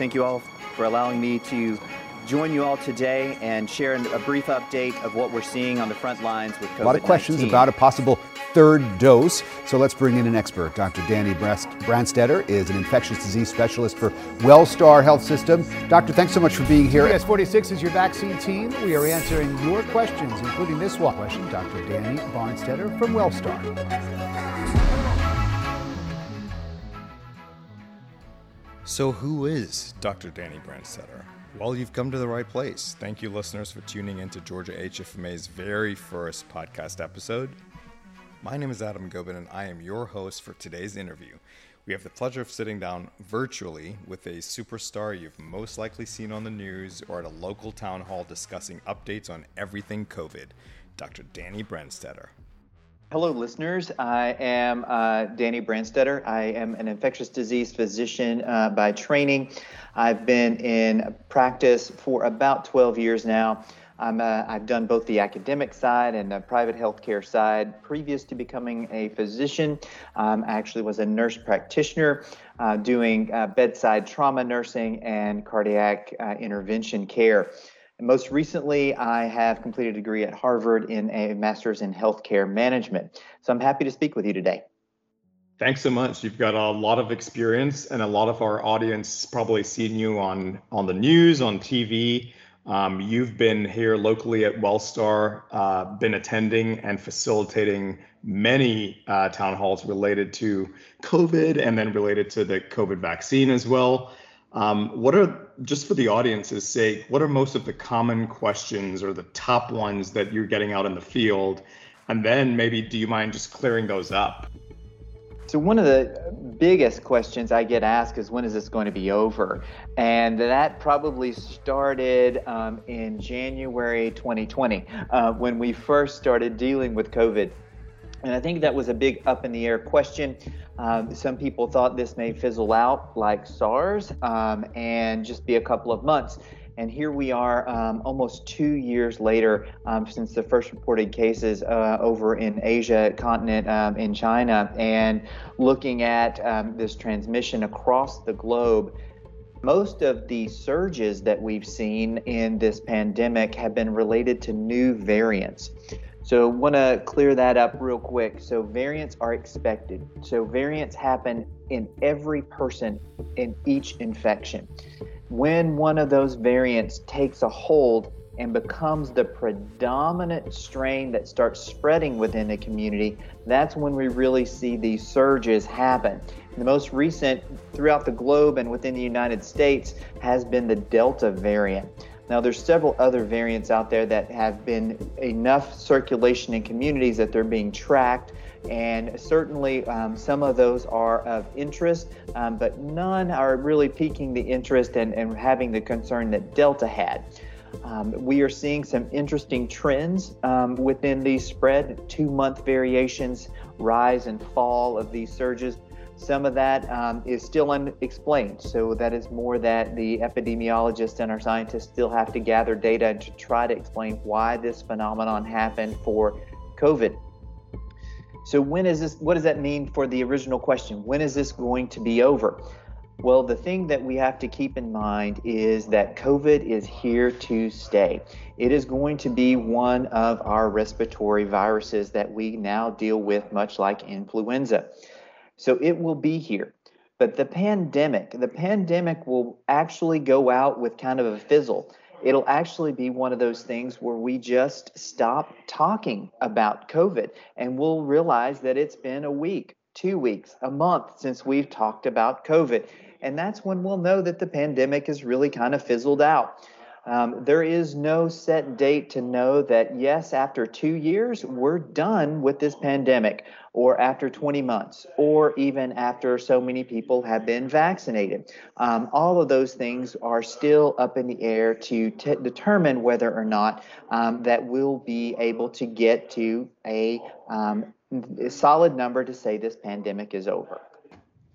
Thank you all for allowing me to join you all today and share a brief update of what we're seeing on the front lines with COVID. A lot of questions about a possible third dose. So let's bring in an expert. Dr. Danny Branstetter is an infectious disease specialist for Wellstar Health System. Doctor, thanks so much for being here. Yes, 46 is your vaccine team. We are answering your questions, including this one question. Dr. Danny Branstetter from Wellstar. So, who is Dr. Danny Branstetter? Well, you've come to the right place. Thank you, listeners, for tuning in to Georgia HFMA's very first podcast episode. My name is Adam Gobin, and I am your host for today's interview. We have the pleasure of sitting down virtually with a superstar you've most likely seen on the news or at a local town hall discussing updates on everything COVID, Dr. Danny Branstetter. Hello, listeners. I am uh, Danny Branstetter. I am an infectious disease physician uh, by training. I've been in practice for about 12 years now. I'm, uh, I've done both the academic side and the private healthcare side. Previous to becoming a physician, um, I actually was a nurse practitioner uh, doing uh, bedside trauma nursing and cardiac uh, intervention care. And most recently, I have completed a degree at Harvard in a master's in healthcare management. So I'm happy to speak with you today. Thanks so much. You've got a lot of experience, and a lot of our audience probably seen you on on the news, on TV. Um, you've been here locally at Wellstar, uh, been attending and facilitating many uh, town halls related to COVID and then related to the COVID vaccine as well. Um, what are, just for the audience's sake, what are most of the common questions or the top ones that you're getting out in the field? And then maybe do you mind just clearing those up? So, one of the biggest questions I get asked is when is this going to be over? And that probably started um, in January 2020 uh, when we first started dealing with COVID. And I think that was a big up in the air question. Um, some people thought this may fizzle out like SARS um, and just be a couple of months. And here we are um, almost two years later um, since the first reported cases uh, over in Asia continent um, in China and looking at um, this transmission across the globe. Most of the surges that we've seen in this pandemic have been related to new variants. So, want to clear that up real quick. So, variants are expected. So, variants happen in every person in each infection when one of those variants takes a hold and becomes the predominant strain that starts spreading within the community, that's when we really see these surges happen. The most recent throughout the globe and within the United States has been the Delta variant. Now, there's several other variants out there that have been enough circulation in communities that they're being tracked and certainly um, some of those are of interest, um, but none are really piquing the interest and, and having the concern that Delta had. Um, we are seeing some interesting trends um, within these spread, two month variations, rise and fall of these surges. Some of that um, is still unexplained. So, that is more that the epidemiologists and our scientists still have to gather data to try to explain why this phenomenon happened for COVID. So when is this what does that mean for the original question? When is this going to be over? Well, the thing that we have to keep in mind is that COVID is here to stay. It is going to be one of our respiratory viruses that we now deal with, much like influenza. So it will be here. But the pandemic, the pandemic will actually go out with kind of a fizzle it'll actually be one of those things where we just stop talking about COVID and we'll realize that it's been a week, two weeks, a month since we've talked about COVID. And that's when we'll know that the pandemic has really kind of fizzled out. Um, there is no set date to know that, yes, after two years, we're done with this pandemic, or after 20 months, or even after so many people have been vaccinated. Um, all of those things are still up in the air to t- determine whether or not um, that we'll be able to get to a, um, a solid number to say this pandemic is over.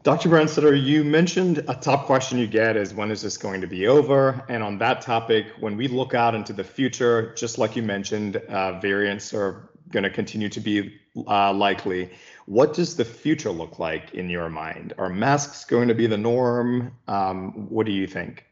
Dr. Branstetter, you mentioned a top question you get is when is this going to be over? And on that topic, when we look out into the future, just like you mentioned, uh, variants are going to continue to be uh, likely. What does the future look like in your mind? Are masks going to be the norm? Um, what do you think?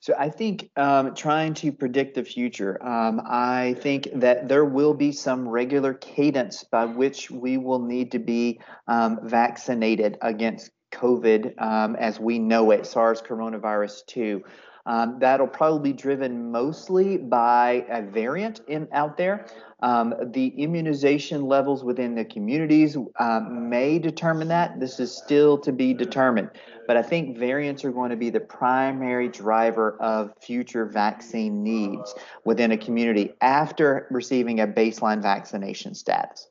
So I think um, trying to predict the future, um, I think that there will be some regular cadence by which we will need to be um, vaccinated against COVID um, as we know it, SARS coronavirus 2. Um, that'll probably be driven mostly by a variant in out there. Um, the immunization levels within the communities um, may determine that. This is still to be determined. But I think variants are going to be the primary driver of future vaccine needs within a community after receiving a baseline vaccination status.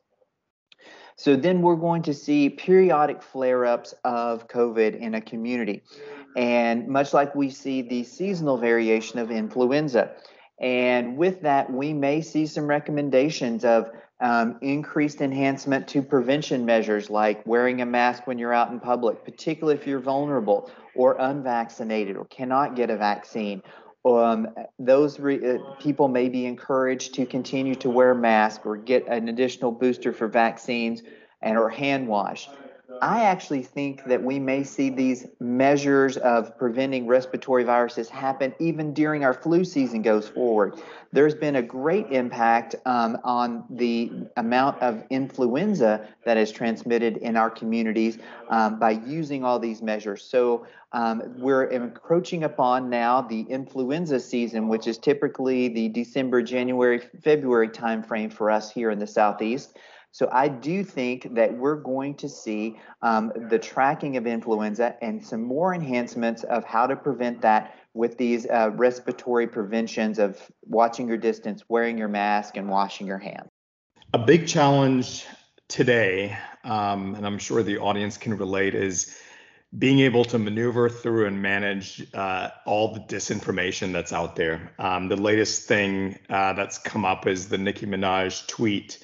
So then we're going to see periodic flare ups of COVID in a community. And much like we see the seasonal variation of influenza. And with that, we may see some recommendations of um, increased enhancement to prevention measures like wearing a mask when you're out in public, particularly if you're vulnerable or unvaccinated or cannot get a vaccine. Um, those re- uh, people may be encouraged to continue to wear masks or get an additional booster for vaccines and or hand wash. I actually think that we may see these measures of preventing respiratory viruses happen even during our flu season goes forward. There's been a great impact um, on the amount of influenza that is transmitted in our communities um, by using all these measures. So um, we're encroaching upon now the influenza season, which is typically the December, January, February timeframe for us here in the Southeast. So I do think that we're going to see um, the tracking of influenza and some more enhancements of how to prevent that with these uh, respiratory preventions of watching your distance, wearing your mask, and washing your hands. A big challenge today, um, and I'm sure the audience can relate, is being able to maneuver through and manage uh, all the disinformation that's out there. Um, the latest thing uh, that's come up is the Nicki Minaj tweet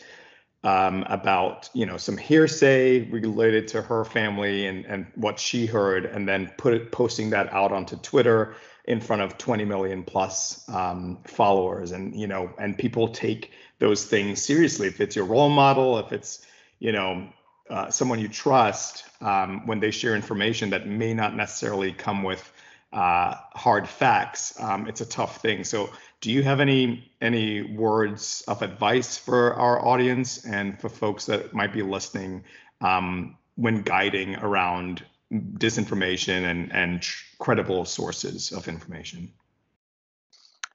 um, about you know some hearsay related to her family and and what she heard, and then put it posting that out onto Twitter in front of 20 million plus um, followers, and you know and people take those things seriously. If it's your role model, if it's you know uh, someone you trust, um, when they share information that may not necessarily come with uh, hard facts, um, it's a tough thing. So do you have any any words of advice for our audience and for folks that might be listening um, when guiding around disinformation and and credible sources of information?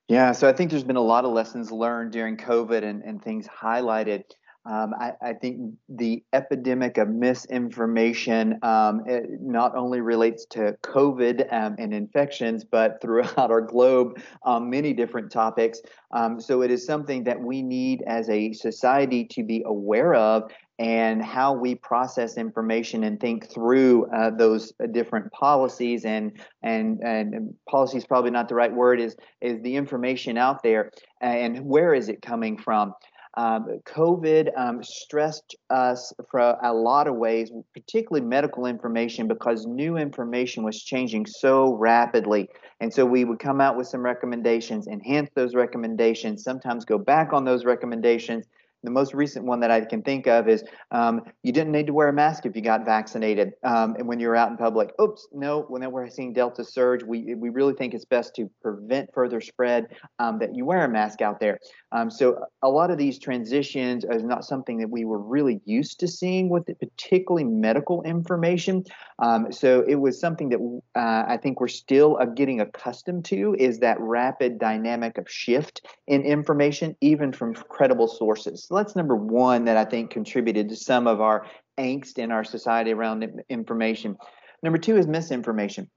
Yeah, so I think there's been a lot of lessons learned during COVID and, and things highlighted. Um, I, I, think the epidemic of misinformation um, not only relates to COVID um, and infections, but throughout our globe, um, many different topics. Um, so it is something that we need as a society to be aware of and how we process information and think through uh, those different policies and and and policy is probably not the right word is is the information out there and where is it coming from um, COVID um, stressed us for a lot of ways, particularly medical information, because new information was changing so rapidly. And so we would come out with some recommendations, enhance those recommendations, sometimes go back on those recommendations, the most recent one that I can think of is um, you didn't need to wear a mask if you got vaccinated, um, and when you're out in public. Oops, no. When we're seeing Delta surge, we we really think it's best to prevent further spread um, that you wear a mask out there. Um, so a lot of these transitions is not something that we were really used to seeing with it, particularly medical information. Um, so it was something that uh, I think we're still uh, getting accustomed to is that rapid dynamic of shift in information, even from credible sources. So that's number one that I think contributed to some of our angst in our society around information. Number two is misinformation.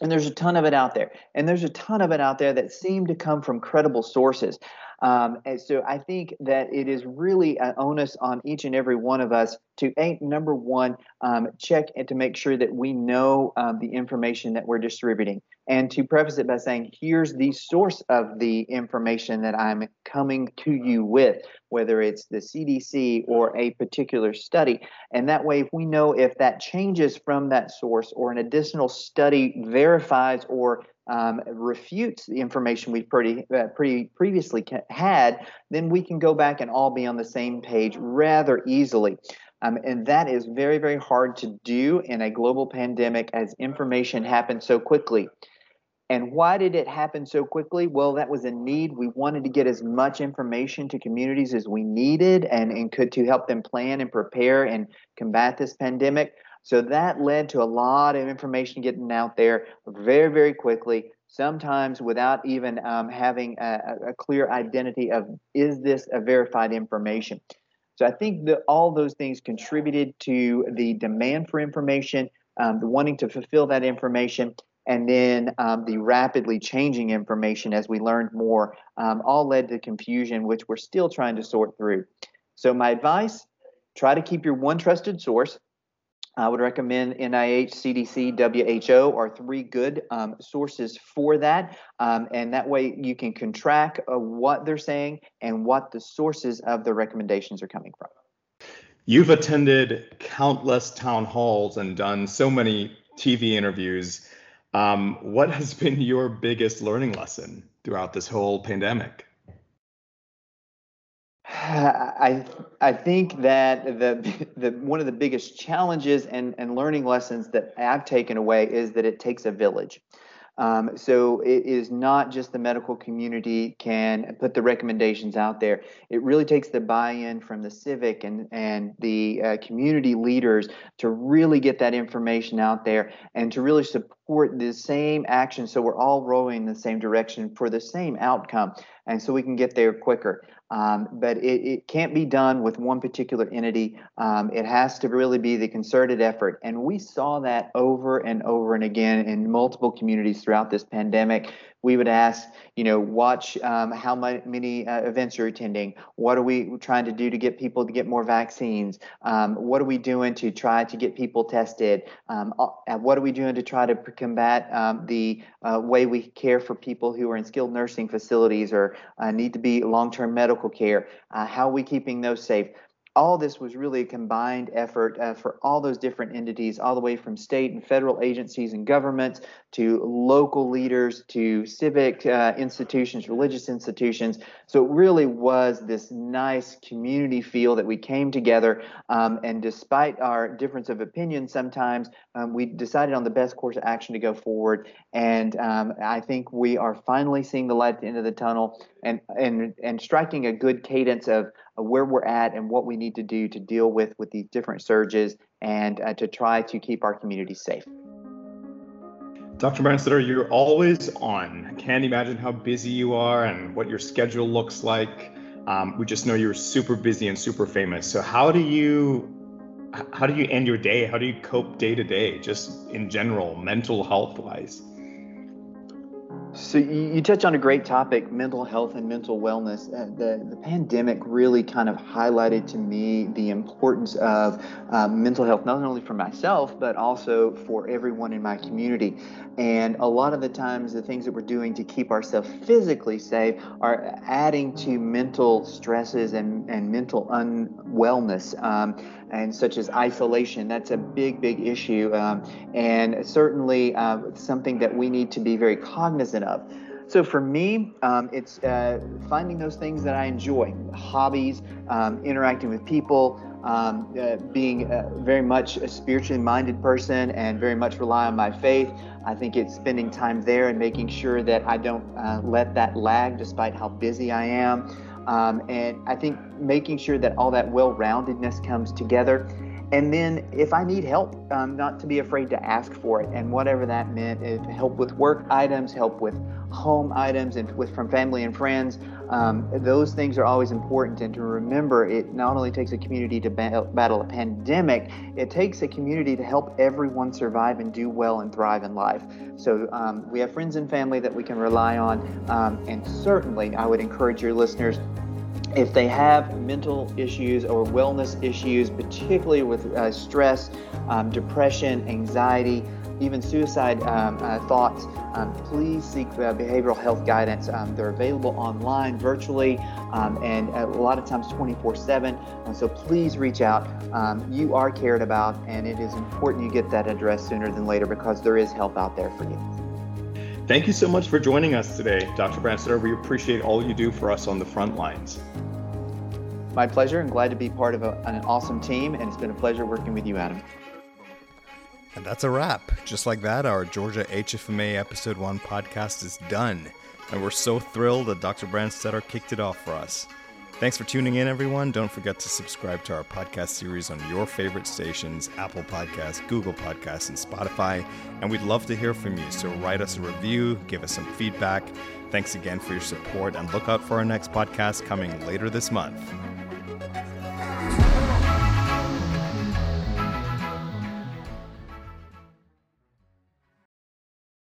And there's a ton of it out there. And there's a ton of it out there that seem to come from credible sources. Um, and so I think that it is really an onus on each and every one of us to a number one um, check and to make sure that we know um, the information that we're distributing. And to preface it by saying here's the source of the information that i'm coming to you with whether it's the cdc or a particular study. And that way if we know if that changes from that source or an additional study verifies or um, refutes the information we pretty uh, pretty previously had, then we can go back and all be on the same page rather easily. Um, and that is very, very hard to do in a global pandemic as information happens so quickly. And why did it happen so quickly? Well, that was a need. We wanted to get as much information to communities as we needed and, and could to help them plan and prepare and combat this pandemic. So that led to a lot of information getting out there very, very quickly, sometimes without even um, having a, a, clear identity of is this a verified information. So I think that all those things contributed to the demand for information, um, the wanting to fulfill that information, and then um, the rapidly changing information as we learned more, um, all led to confusion, which we're still trying to sort through. So my advice: try to keep your one trusted source. I would recommend NIH, CDC, WHO are three good um, sources for that. Um, and that way you can contract uh, what they're saying and what the sources of the recommendations are coming from. You've attended countless town halls and done so many TV interviews. Um, what has been your biggest learning lesson throughout this whole pandemic? I I think that the the one of the biggest challenges and, and learning lessons that I've taken away is that it takes a village. Um, so it is not just the medical community can put the recommendations out there. It really takes the buy-in from the civic and and the uh, community leaders to really get that information out there and to really support the same action. So we're all rowing in the same direction for the same outcome, and so we can get there quicker. Um, but it, it, can't be done with one particular entity. Um, it has to really be the concerted effort. And we saw that over and over and again in multiple communities throughout this pandemic we would ask, you know, watch um, how many uh, events you're attending. What are we trying to do to get people to get more vaccines? Um, what are we doing to try to get people tested? Um, what are we doing to try to combat um, the uh, way we care for people who are in skilled nursing facilities or uh, need to be long-term medical care? Uh, how are we keeping those safe? All this was really a combined effort uh, for all those different entities, all the way from state and federal agencies and governments to local leaders to civic uh, institutions, religious institutions. So it really was this nice community feel that we came together. Um, and despite our difference of opinion, sometimes um, we decided on the best course of action to go forward. And um, I think we are finally seeing the light at the end of the tunnel and, and, and striking a good cadence of where we're at and what we need to do to deal with with these different surges and uh, to try to keep our community safe. Dr. Branstetter, you're always on. Can't imagine how busy you are and what your schedule looks like. Um, we just know you're super busy and super famous. So how do you how do you end your day? How do you cope day to day, just in general, mental health wise? So you, touch on a great topic, mental health and mental wellness. Uh, the the pandemic really kind of highlighted to me the importance of uh, mental health, not only for myself but also for everyone in my community. And a lot of the times, the things that we're doing to keep ourselves physically safe are adding to mental stresses and, and mental unwellness, um, and such as isolation. That's a big, big issue, um, and certainly uh, something that we need to be very cognizant of. So for me, um, it's uh, finding those things that I enjoy, hobbies, um, interacting with people, um, uh, being uh, very much a spiritually minded person and very much rely on my faith. I think it's spending time there and making sure that I don't uh, let that lag despite how busy I am. Um, and I think making sure that all that well roundedness comes together. And then if I need help, um, not to be afraid to ask for it. And whatever that meant, help with work items, help with home items, and with from family and friends. Um, those things are always important. And to remember, it not only takes a community to battle a pandemic, it takes a community to help everyone survive and do well and thrive in life. So um, we have friends and family that we can rely on. Um, and certainly, I would encourage your listeners if they have mental issues or wellness issues, particularly with uh, stress, um, depression, anxiety, even suicide um, uh, thoughts, um, please seek uh, behavioral health guidance. Um, they're available online, virtually, um, and a lot of times 24 7. So please reach out. Um, you are cared about, and it is important you get that address sooner than later because there is help out there for you. Thank you so much for joining us today, Dr. Branstetter. We appreciate all you do for us on the front lines. My pleasure, and glad to be part of a, an awesome team, and it's been a pleasure working with you, Adam. And that's a wrap. Just like that, our Georgia HFMA Episode 1 podcast is done. And we're so thrilled that Dr. Branstetter kicked it off for us. Thanks for tuning in, everyone. Don't forget to subscribe to our podcast series on your favorite stations Apple Podcasts, Google Podcasts, and Spotify. And we'd love to hear from you. So write us a review, give us some feedback. Thanks again for your support, and look out for our next podcast coming later this month.